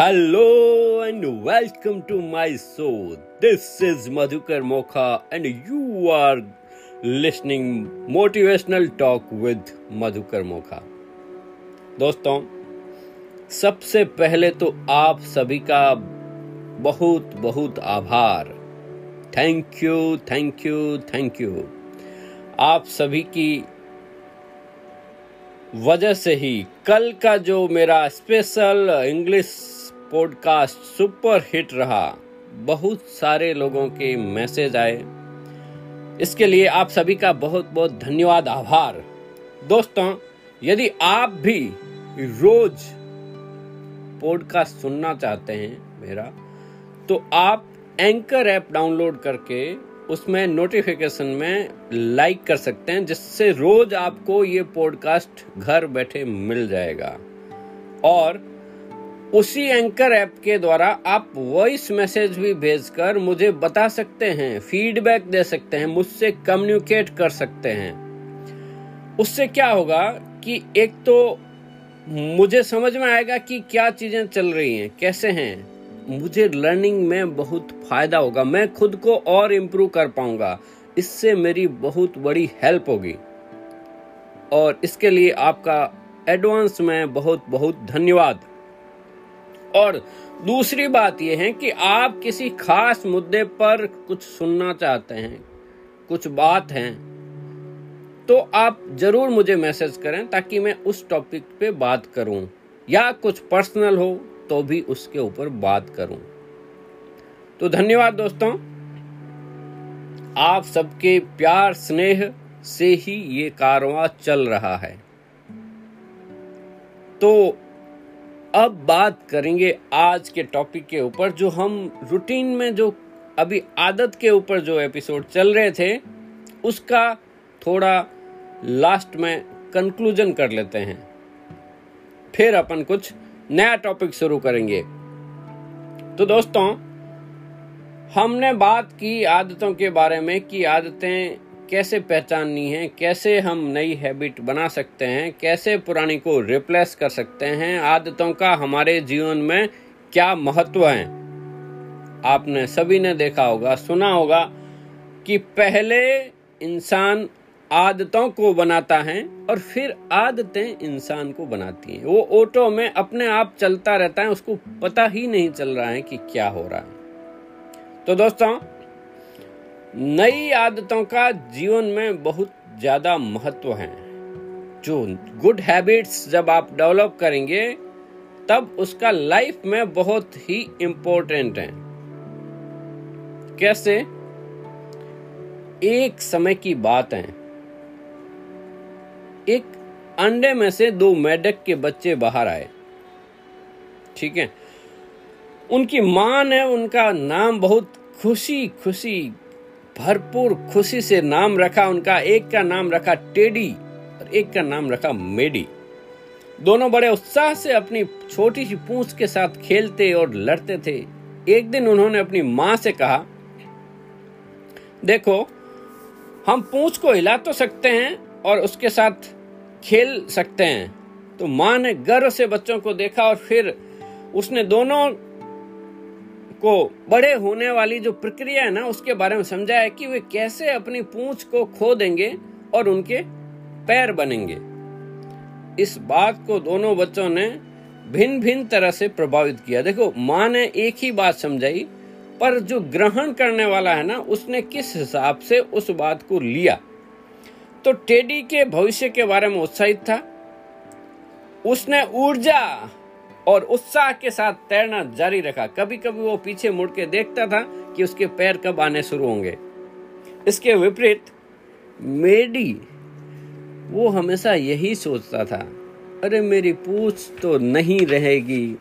Hello and welcome to my show this is Madhukar Mokha and you are listening motivational talk with Madhukar Mokha दोस्तों, सबसे पहले तो आप सभी का बहुत बहुत आभार। Thank you thank you thank you आप सभी की वजह से ही कल का जो मेरा special English podcast super hit रहा। बहुत सारे लोगों के मैसेज आए। इसके लिए आप सभी का बहुत बहुत धन्यवाद, आभार। दोस्तों, यदि आप भी रोज पॉडकास्ट सुनना चाहते हैं मेरा तो आप एंकर ऐप डाउनलोड करके उसमें नोटिफिकेशन में लाइक कर सकते हैं, जिससे रोज आपको ये पॉडकास्ट घर बैठे मिल जाएगा। और उसी एंकर ऐप के द्वारा आप वॉइस मैसेज भी भेजकर मुझे बता सकते हैं फीडबैक दे सकते हैं, मुझसे कम्युनिकेट कर सकते हैं। उससे क्या होगा कि एक तो मुझे समझ में आएगा कि क्या चीज़ें चल रही हैं, कैसे हैं। मुझे लर्निंग में बहुत फ़ायदा होगा, मैं खुद को और इम्प्रूव कर पाऊँगा। इससे मेरी बहुत बड़ी हेल्प होगी। और इसके लिए आपका एडवांस में बहुत बहुत धन्यवाद। और दूसरी बात यह है कि आप किसी खास मुद्दे पर कुछ सुनना चाहते हैं, कुछ बात है तो आप ज़रूर मुझे मैसेज करें ताकि मैं उस टॉपिक पे बात करूँ, या कुछ पर्सनल हो तो भी उसके ऊपर बात करूँ। तो धन्यवाद दोस्तों। आप सबके प्यार स्नेह से ही ये कारवा चल रहा है। तो अब बात करेंगे आज के टॉपिक के ऊपर, जो हम रूटीन में जो अभी आदत के ऊपर जो एपिसोड चल रहे थे, उसका थोड़ा लास्ट में कंक्लूजन कर लेते हैं। फिर अपन कुछ नया टॉपिक शुरू करेंगे। तो दोस्तों, हमने बात की आदतों के बारे में, कि आदतें कैसे पहचाननी है, कैसे हम नई हैबिट बना सकते हैं, कैसे पुरानी को रिप्लेस कर सकते हैं, आदतों का हमारे जीवन में क्या महत्व है? आपने सभी ने देखा होगा, सुना होगा कि पहले इंसान आदतों को बनाता है और फिर आदतें इंसान को बनाती हैं। वो ऑटो में अपने आप चलता रहता है, उसको पता ही नहीं चल रहा है कि क्या हो रहा है। तो दोस्तों नई आदतों का जीवन में बहुत ज़्यादा महत्व है। जो गुड हैबिट्स जब आप डेवलप करेंगे, तब उसका लाइफ में बहुत ही इंपॉर्टेंट है। कैसे? एक समय की बात है। एक अंडे में से दो मेढक के बच्चे बाहर आए। ठीक है? उनकी माँ ने उनका नाम बहुत खुशी खुशी भरपूर खुशी से नाम रखा उनका, एक का नाम रखा टेडी और एक का नाम रखा मेडी। दोनों बड़े उत्साह से अपनी छोटी सी पूछ के साथ खेलते और लड़ते थे। एक दिन उन्होंने अपनी माँ से कहा, देखो, हम पूछ को हिला तो सकते हैं और उसके साथ खेल सकते हैं। तो माँ ने गर्व से बच्चों को देखा और फिर उसने दोनों को बड़े होने वाली जो प्रक्रिया है ना, उसके बारे में समझाया कि वे कैसे अपनी पूंछ को खो देंगे और उनके पैर बनेंगे। इस बात को दोनों बच्चों ने भिन्न भिन्न तरह से प्रभावित किया। देखो, माँ ने एक ही बात समझाई, पर जो ग्रहण करने वाला है ना, उसने किस हिसाब से उस बात को लिया? तो टेडी के भविष्य के बारे में उत्साहित था। उसने ऊर्जा और उत्साह के साथ तैरना जारी रखा। कभी कभी वो पीछे मुड़ के देखता था कि उसके पैर कब आने शुरू होंगे। इसके विपरीत, मेडी, वो हमेशा यही सोचता था, अरे, मेरी पूछ तो नहीं रहेगी।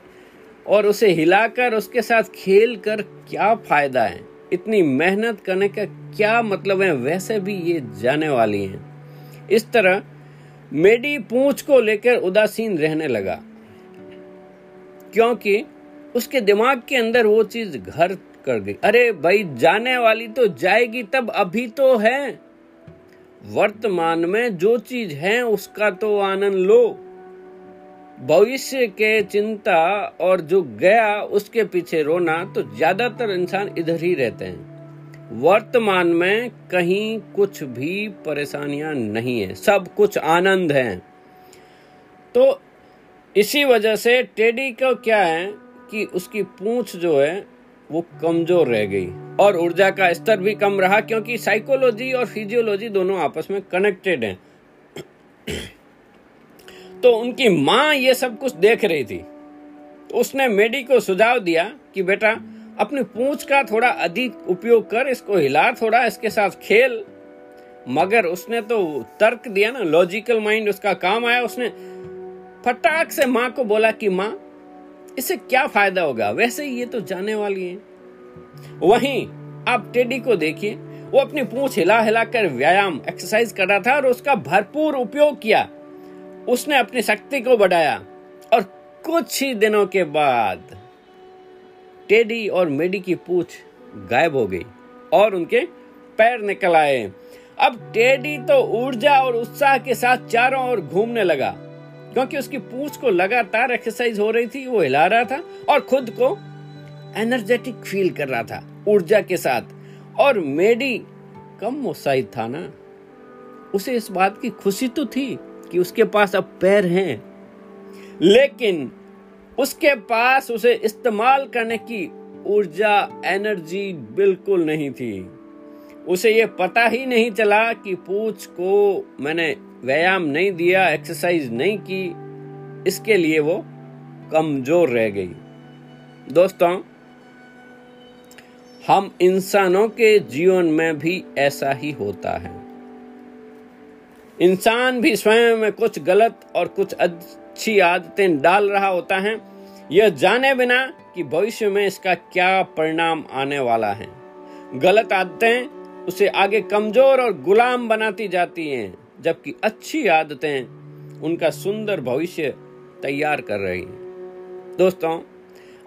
और उसे हिलाकर उसके साथ खेल कर क्या फ़ायदा है? इतनी मेहनत करने का क्या मतलब है? वैसे भी ये जाने वाली हैं। इस तरह, मेडी पूछ को लेकर उदासीन रहने लगा। क्योंकि उसके दिमाग के अंदर वो चीज़ घर कर गई। अरे भाई, जाने वाली तो जाएगी, तब अभी तो है। वर्तमान में जो चीज़ है, उसका तो आनंद लो। भविष्य के चिंता और जो गया, उसके पीछे रोना तो ज़्यादातर इंसान इधर ही रहते हैं। वर्तमान में कहीं कुछ भी परेशानियाँ नहीं है, सब कुछ आनंद है। तो इसी वजह से टेडी को क्या है कि उसकी पूंछ जो है, वो कमज़ोर रह गई। और ऊर्जा का स्तर भी कम रहा क्योंकि साइकोलॉजी और फिजियोलॉजी दोनों आपस में कनेक्टेड हैं। तो उनकी माँ ये सब कुछ देख रही थी। उसने मेडी को सुझाव दिया कि बेटा, अपनी पूंछ का थोड़ा अधिक उपयोग कर, इसको हिला थोड़ा, इसके साथ खेल। मगर उसने तो तर्क दिया ना लॉजिकल माइंड उसका काम आया, उसने फटाक से माँ को बोला कि माँ इससे क्या फ़ायदा होगा? वैसे ये तो जाने वाली है। वहीं आप टेडी को देखिए, वो अपनी पूंछ हिला हिला कर व्यायाम एक्सरसाइज कर रहा था और उसका भरपूर उपयोग किया। उसने अपनी शक्ति को बढ़ाया और कुछ ही दिनों के बाद टेडी और मेडी की पूछ गायब हो गई और उनके पैर निकल आए। अब टेडी तो ऊर्जा और उत्साह के साथ चारों ओर घूमने लगा। क्योंकि उसकी पूछ को लगातार एक्सरसाइज हो रही थी, वो हिला रहा था और खुद को एनर्जेटिक फील कर रहा था, ऊर्जा के साथ। और मेडी, कम उत्साहित था ना। उसे इस बात की खुशी तो थी कि उसके पास अब पैर हैं। लेकिन उसके पास उसे इस्तेमाल करने की ऊर्जा एनर्जी बिल्कुल नहीं थी। उसे ये पता ही नहीं चला कि पूछ को मैंने व्यायाम नहीं दिया एक्सरसाइज नहीं की, इसके लिए वो कमज़ोर रह गई। दोस्तों, हम इंसानों के जीवन में भी ऐसा ही होता है। इंसान भी स्वयं में कुछ गलत और कुछ अच्छी आदतें डाल रहा होता है। यह जाने बिना कि भविष्य में इसका क्या परिणाम आने वाला है। गलत आदतें उसे आगे कमज़ोर और गुलाम बनाती जाती हैं। जबकि अच्छी आदतें उनका सुंदर भविष्य तैयार कर रही हैं। दोस्तों,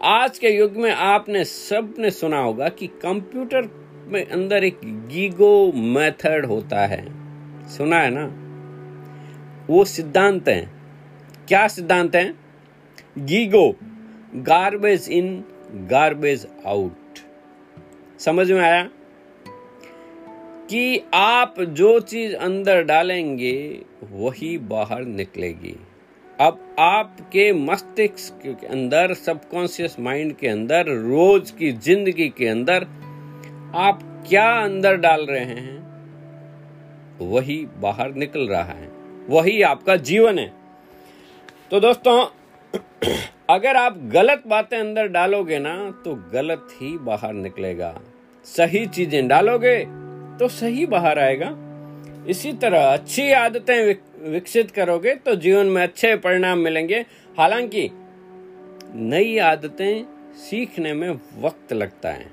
आज के युग में आपने सबने सुना होगा कि कंप्यूटर में अंदर एक गीगो मेथड होता है। सुना है ना? वो सिद्धांत है। क्या सिद्धांत है? GIGO garbage in garbage out समझ में आया? कि आप जो चीज़ अंदर डालेंगे, वही बाहर निकलेगी। अब आपके मस्तिष्क के अंदर सबकॉन्शियस माइंड के अंदर, रोज की ज़िंदगी के अंदर, आप क्या अंदर डाल रहे हैं, वही बाहर निकल रहा है। वही आपका जीवन है। तो दोस्तों, अगर आप गलत बातें अंदर डालोगे ना तो गलत ही बाहर निकलेगा। सही चीज़ें डालोगे तो सही बाहर आएगा। इसी तरह अच्छी आदतें विकसित करोगे तो जीवन में अच्छे परिणाम मिलेंगे। हालाँकि नई आदतें सीखने में वक्त लगता है।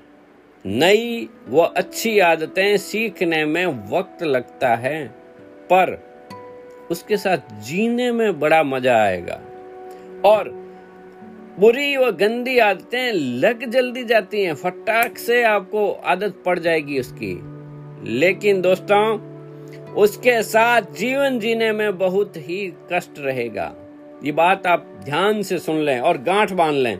नई व अच्छी आदतें सीखने में वक्त लगता है, पर उसके साथ जीने में बड़ा मज़ा आएगा। और बुरी व गंदी आदतें लग जल्दी जाती हैं। फटाक से आपको आदत पड़ जाएगी उसकी। लेकिन दोस्तों, उसके साथ जीवन जीने में बहुत ही कष्ट रहेगा। ये बात आप ध्यान से सुन लें और गांठ बाँध लें।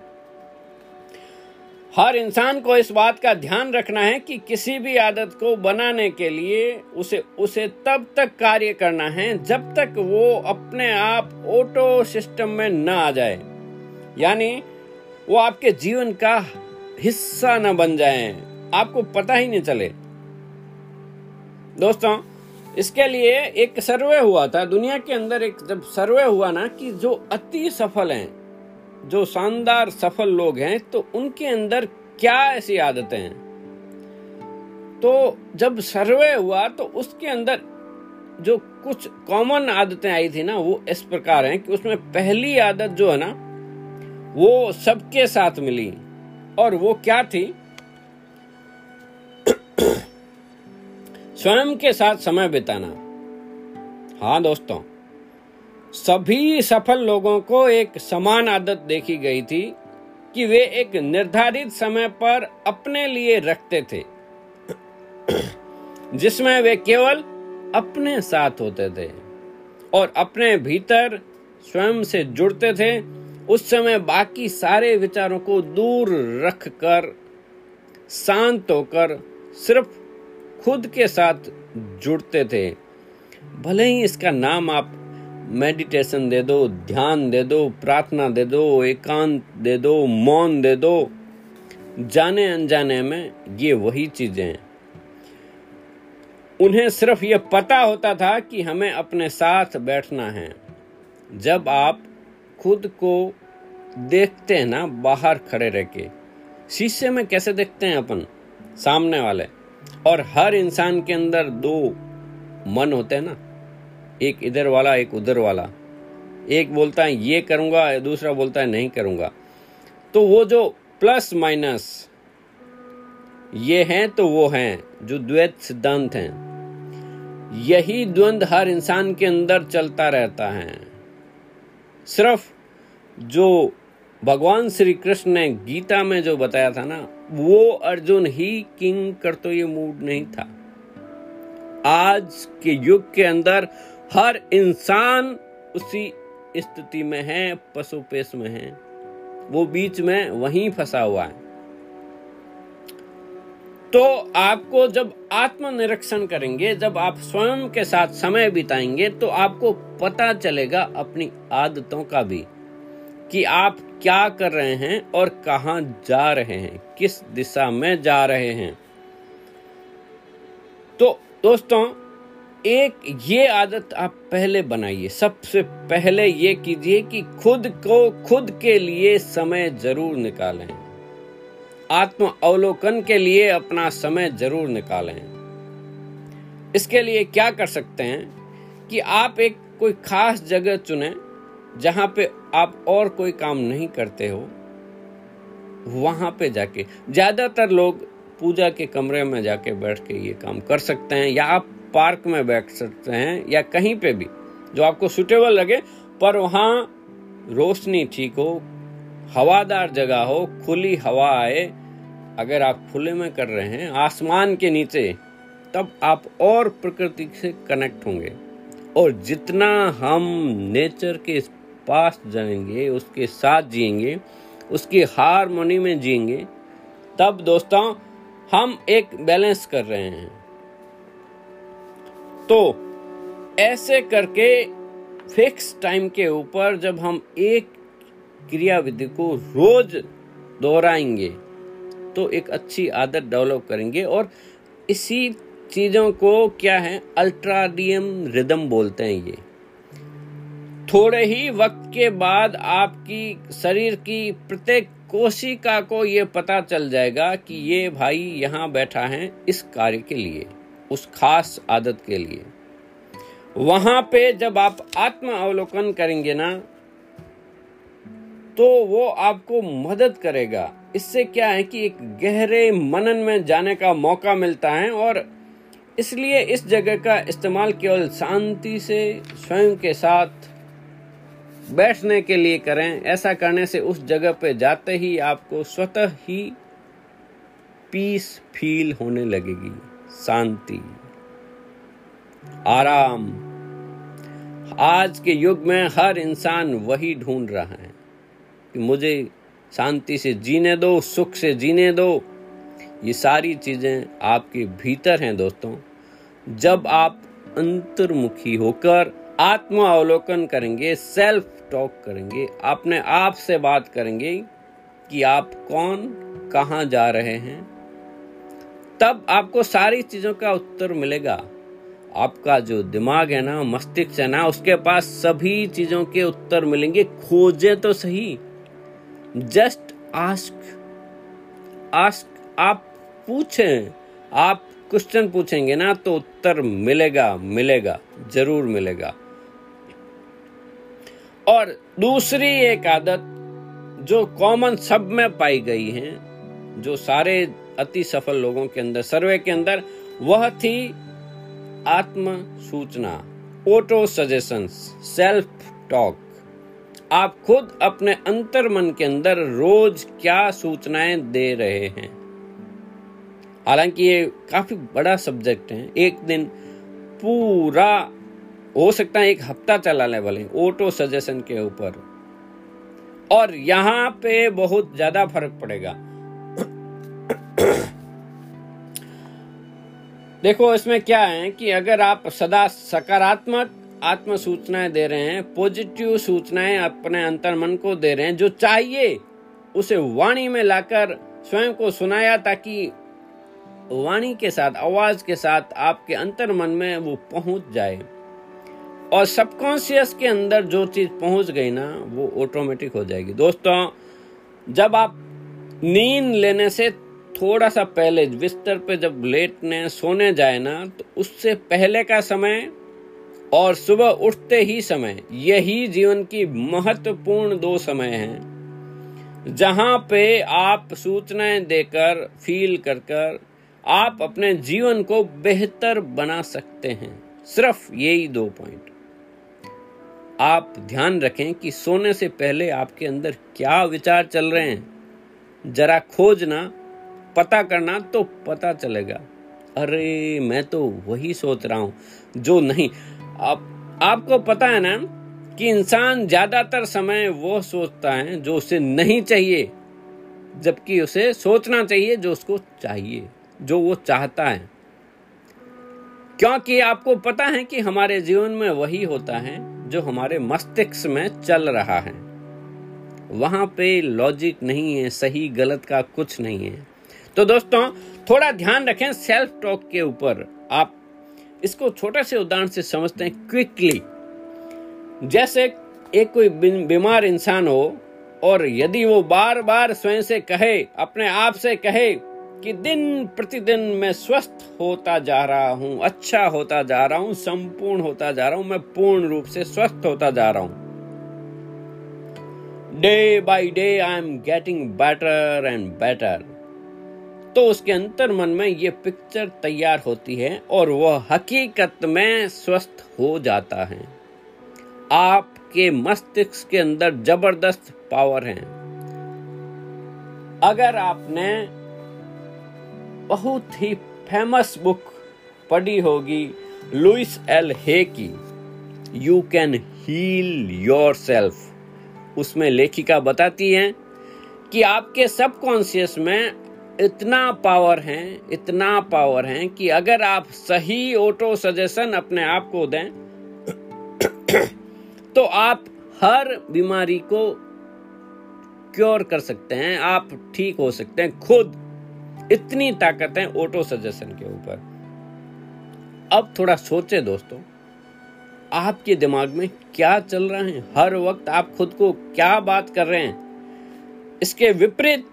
हर इंसान को इस बात का ध्यान रखना है कि किसी भी आदत को बनाने के लिए उसे उसे तब तक कार्य करना है जब तक वो अपने आप ऑटो सिस्टम में न आ जाए। यानी वो आपके जीवन का हिस्सा न बन जाए। आपको पता ही नहीं चले। दोस्तों, इसके लिए एक सर्वे हुआ था। दुनिया के अंदर एक जब सर्वे हुआ ना कि जो अति सफल हैं, जो शानदार सफल लोग हैं तो उनके अंदर क्या ऐसी आदतें हैं? तो जब सर्वे हुआ तो उसके अंदर जो कुछ कॉमन आदतें आई थी ना, वो इस प्रकार हैं कि उसमें पहली आदत जो है ना, वो सबके साथ मिली। और वो क्या थी? स्वयं के साथ समय बिताना। हाँ दोस्तों, सभी सफल लोगों को एक समान आदत देखी गई थी कि वे एक निर्धारित समय पर अपने लिए रखते थे, जिसमें वे केवल अपने साथ होते थे और अपने भीतर स्वयं से जुड़ते थे। उस समय बाकी सारे विचारों को दूर रखकर, शांत होकर सिर्फ़ खुद के साथ जुड़ते थे। भले ही इसका नाम आप मेडिटेशन दे दो, ध्यान दे दो, प्रार्थना दे दो, एकांत दे दो, मौन दे दो, जाने अनजाने में ये वही चीज़ें हैं। उन्हें सिर्फ़ ये पता होता था कि हमें अपने साथ बैठना है। जब आप खुद को देखते हैं ना, बाहर खड़े रह के, शीशे में कैसे देखते हैं अपन? सामने वाले। और हर इंसान के अंदर दो मन होते हैं ना। एक इधर वाला, एक उधर वाला। एक बोलता है, ये करूँगा, दूसरा बोलता है, नहीं करूँगा। तो वो जो प्लस माइनस, ये हैं तो वो हैं, जो द्वैत सिद्धांत हैं। यही द्वंद हर इंसान के अंदर चलता रहता है। सिर्फ़ जो भगवान श्री कृष्ण ने गीता में जो बताया था ना वो अर्जुन ही किंग कर तो ये मूड नहीं था। आज के युग के अंदर हर इंसान उसी स्थिति में है पशुपेश में है। वो बीच में वहीं फंसा हुआ है। तो आपको जब आत्मनिरीक्षण करेंगे, जब आप स्वयं के साथ समय बिताएँगे तो आपको पता चलेगा अपनी आदतों का भी कि आप क्या कर रहे हैं और कहा जा रहे हैं? किस दिशा में जा रहे हैं? तो दोस्तों, एक ये आदत आप पहले बनाइए। सबसे पहले ये कीजिए कि खुद को खुद के लिए समय ज़रूर निकालें। आत्म अवलोकन के लिए अपना समय ज़रूर निकालें। इसके लिए क्या कर सकते हैं कि आप एक कोई खास जगह चुनें जहाँ पे आप और कोई काम नहीं करते हो, वहाँ पे जाके, ज़्यादातर लोग पूजा के कमरे में जाके बैठ के ये काम कर सकते हैं, या आप पार्क में बैठ सकते हैं, या कहीं पे भी, जो आपको सुटेबल लगे, पर वहाँ रोशनी ठीक हो, हवादार जगह हो, खुली हवा आए, अगर आप खुले में कर रहे हैं, आसमान के नीचे, तब आप और प्रकृति से कनेक्ट होंगे। और जितना हम नेचर के पास जाएँगे, उसके साथ जिएँगे, उसकी हारमोनी में जिएँगे, तब दोस्तों हम एक बैलेंस कर रहे हैं। तो ऐसे करके फिक्स टाइम के ऊपर जब हम एक क्रिया विधि को रोज दोहराएँगे तो एक अच्छी आदत डेवलप करेंगे। और इसी चीज़ों को क्या है? अल्ट्राडियम रिदम बोलते हैं ये। थोड़े ही वक्त के बाद आपकी शरीर की प्रत्येक कोशिका को ये पता चल जाएगा कि ये भाई यहाँ बैठा है इस कार्य के लिए, उस खास आदत के लिए। वहाँ पे जब आप आत्म अवलोकन करेंगे ना तो वो आपको मदद करेगा। इससे क्या है कि एक गहरे मनन में जाने का मौका मिलता है और इसलिए इस जगह का इस्तेमाल केवल शांति से, स्वयं के साथ बैठने के लिए करें। ऐसा करने से उस जगह पे जाते ही आपको स्वतः ही पीस फील होने लगेगी। शांति, आराम। आज के युग में हर इंसान वही ढूंढ रहा है कि मुझे शांति से जीने दो, सुख से जीने दो। ये सारी चीज़ें आपके भीतर हैं दोस्तों। जब आप अंतर्मुखी होकर आत्म अवलोकन करेंगे सेल्फ टॉक करेंगे, अपने आप से बात करेंगे कि आप कौन, कहा जा रहे हैं। तब आपको सारी चीज़ों का उत्तर मिलेगा। आपका जो दिमाग है ना, मस्तिष्क है ना, उसके पास सभी चीज़ों के उत्तर मिलेंगे। खोजे तो सही। जस्ट आस्क आस्क आप पूछें। आप क्वेश्चन पूछेंगे ना तो उत्तर मिलेगा मिलेगा, ज़रूर मिलेगा। और दूसरी एक आदत जो कॉमन सब में पाई गई है, जो सारे अति सफल लोगों के अंदर, सर्वे के अंदर, वह थी आत्म सूचना ऑटो सजेशन सेल्फ टॉक आप खुद अपने अंतर मन के अंदर रोज क्या सूचनाएँ दे रहे हैं। हालाँकि ये काफ़ी बड़ा सब्जेक्ट है। एक दिन पूरा हो सकता है एक हफ़्ता चला ले वाले ऑटो सजेशन के ऊपर। और यहाँ पे बहुत ज़्यादा फ़र्क पड़ेगा। देखो, इसमें क्या है कि अगर आप सदा सकारात्मक आत्म सूचनाएँ दे रहे हैं पॉजिटिव सूचनाएँ अपने अंतर मन को दे रहे हैं, जो चाहिए, उसे वाणी में लाकर स्वयं को सुनाया ताकि वाणी के साथ, आवाज़ के साथ आपके अंतर मन में वो पहुँच जाए। और सबकॉन्शियस के अंदर जो चीज़ पहुँच गई ना, वो ऑटोमेटिक हो जाएगी। दोस्तों, जब आप नींद लेने से थोड़ा सा पहले बिस्तर पे जब लेटने, सोने जाए ना तो उससे पहले का समय और सुबह उठते ही समय, यही जीवन की महत्वपूर्ण दो समय हैं, जहाँ पे आप सूचनाएँ देकर फील कर कर आप अपने जीवन को बेहतर बना सकते हैं। सिर्फ़ यही दो पॉइंट आप ध्यान रखें कि सोने से पहले आपके अंदर क्या विचार चल रहे हैं। जरा खोजना, पता करना तो पता चलेगा। अरे, मैं तो वही सोच रहा हूँ, जो नहीं। आप आपको पता है ना कि इंसान ज़्यादातर समय वो सोचता है जो उसे नहीं चाहिए, जबकि उसे सोचना चाहिए जो उसको चाहिए, जो वो चाहता है। क्योंकि आपको पता है कि हमारे जीवन में वही होता है जो हमारे मस्तिष्क में चल रहा है। वहाँ पे लॉजिक नहीं है, सही गलत का कुछ नहीं है। तो दोस्तों, थोड़ा ध्यान रखें सेल्फ टॉक के ऊपर। आप इसको छोटे से उदाहरण से समझते हैं क्विकली जैसे एक कोई बीमार इंसान हो और यदि वो बार बार स्वयं से कहे, अपने आप से कहे कि दिन प्रतिदिन मैं स्वस्थ होता जा रहा हूँ अच्छा होता जा रहा हूँ, संपूर्ण होता जा रहा हूँ, मैं पूर्ण रूप से स्वस्थ होता जा रहा हूँ। Day by day I am getting better and better तो उसके अंतर मन में ये पिक्चर तैयार होती है और वह हकीकत में स्वस्थ हो जाता है। आपके मस्तिष्क के अंदर ज़बरदस्त पावर है। अगर आपने बहुत ही फ़ेमस बुक पढ़ी होगी लुइस एल हे की you can heal your self उसमें लेखिका बताती है कि आपके सबकॉन्शियस में इतना पावर है, इतना पावर है कि अगर आप सही ऑटो सजेशन अपने आप को दें तो आप हर बीमारी को क्योर कर सकते हैं, आप ठीक हो सकते हैं, खुद इतनी ताकत है ऑटो सजेशन के ऊपर। अब थोड़ा सोचे दोस्तों, आपके दिमाग में क्या चल रहा है? हर वक्त आप खुद को क्या बात कर रहे हैं? इसके विपरीत,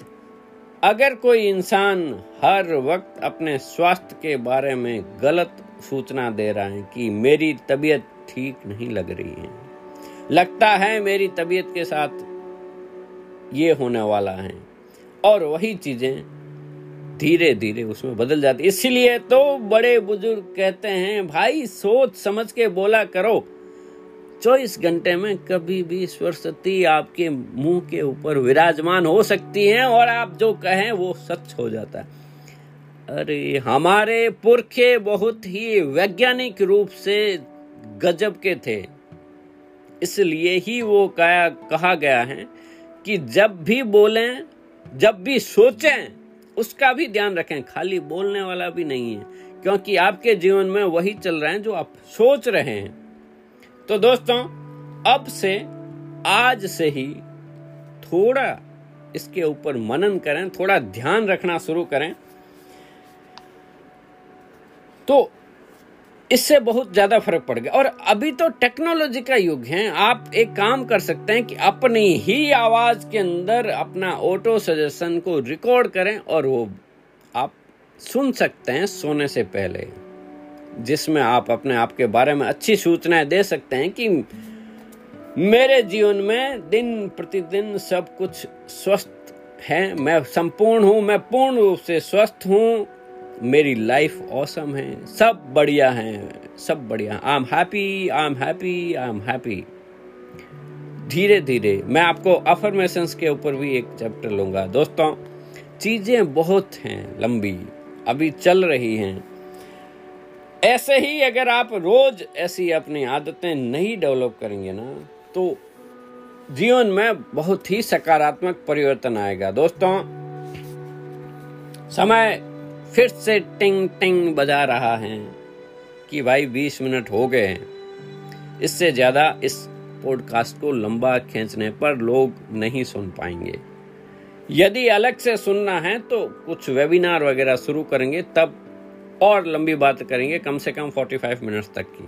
अगर कोई इंसान हर वक्त अपने स्वास्थ्य के बारे में गलत सूचना दे रहा है कि मेरी तबीयत ठीक नहीं लग रही है, लगता है मेरी तबीयत के साथ ये होने वाला है, और वही चीज़ें धीरे धीरे उसमें बदल जाती इसलिए तो बड़े बुज़ुर्ग कहते हैं, भाई, सोच समझ के बोला करो। चौबीस घंटे में कभी भी सरस्वती आपके मुँह के ऊपर विराजमान हो सकती हैं और आप जो कहें वो सच हो जाता है। अरे, हमारे पुरखे बहुत ही वैज्ञानिक रूप से गजब के थे। इसलिए ही वो कहा कहा गया है कि जब भी बोलें, जब भी सोचें उसका भी ध्यान रखें। खाली बोलने वाला भी नहीं है, क्योंकि आपके जीवन में वही चल रहे हैं जो आप सोच रहे हैं। तो दोस्तों, अब से, आज से ही थोड़ा इसके ऊपर मनन करें, थोड़ा ध्यान रखना शुरू करें। तो इससे बहुत ज़्यादा फ़र्क पड़ गया। और अभी तो टेक्नोलॉजी का युग है। आप एक काम कर सकते हैं कि अपनी ही आवाज़ के अंदर अपना ऑटो सजेशन को रिकॉर्ड करें और वो आप सुन सकते हैं सोने से पहले, जिसमें आप अपने आप के बारे में अच्छी सूचनाएँ दे सकते हैं कि मेरे जीवन में दिन प्रतिदिन सब कुछ स्वस्थ है। मैं संपूर्ण हूँ, मैं पूर्ण रूप से स्वस्थ हूँ। मेरी लाइफ औसम है, सब बढ़िया है, सब बढ़िया। I am happy I am happy I am happy धीरे धीरे, मैं आपको अफर्मेशन के ऊपर भी एक चैप्टर लूँगा। दोस्तों, चीज़ें बहुत हैं, लंबी, अभी चल रही हैं। ऐसे ही अगर आप रोज ऐसी अपनी आदतें नहीं डेवलप करेंगे ना तो जीवन में बहुत ही सकारात्मक परिवर्तन आएगा। दोस्तों, समय फिर से टिंग टिंग बजा रहा है कि भाई 20 मिनट हो गए हैं। इससे ज़्यादा इस पॉडकास्ट को लंबा खींचने पर लोग नहीं सुन पाएँगे। यदि अलग से सुनना है तो कुछ वेबिनार वगैरह शुरू करेंगे, तब और लंबी बात करेंगे, कम से कम 45 मिनट्स तक की।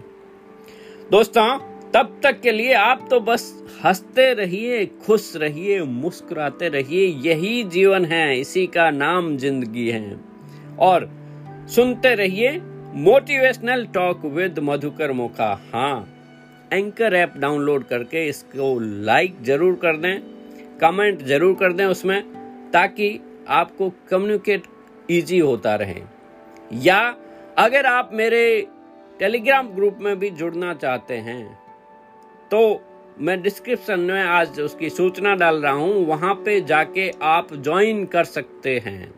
दोस्तों, तब तक के लिए आप तो बस हँसते रहिए, खुश रहिए, मुस्कुराते रहिए, यही जीवन है, इसी का नाम ज़िंदगी है। और सुनते रहिए motivational talk with Madhukar Mokha हाँ एंकर ऐप डाउनलोड करके इसको लाइक ज़रूर कर दें कमेंट ज़रूर कर दें उसमें, ताकि आपको कम्युनिकेट इजी होता रहे। या अगर आप मेरे टेलीग्राम ग्रुप में भी जुड़ना चाहते हैं तो मैं डिस्क्रिप्शन में आज उसकी सूचना डाल रहा हूँ। वहाँ पे जाके आप ज्वाइन कर सकते हैं।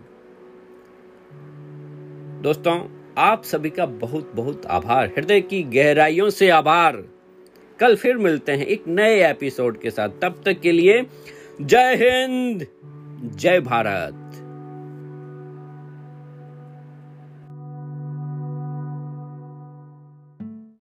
दोस्तों, आप सभी का बहुत बहुत आभार। हृदय की गहराइयों से आभार। कल फिर मिलते हैं एक नए एपिसोड के साथ। तब तक के लिए जय हिंद, जय भारत।